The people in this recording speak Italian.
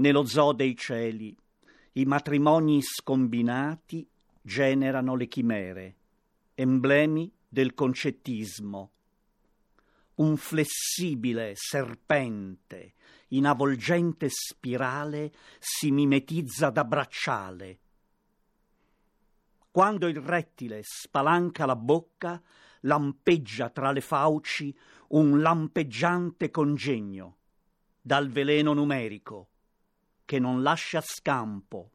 Nello zoo dei cieli i matrimoni scombinati generano le chimere, emblemi del concettismo. Un flessibile serpente in avvolgente spirale si mimetizza da bracciale. Quando il rettile spalanca la bocca, lampeggia tra le fauci un lampeggiante congegno dal veleno numerico che non lascia scampo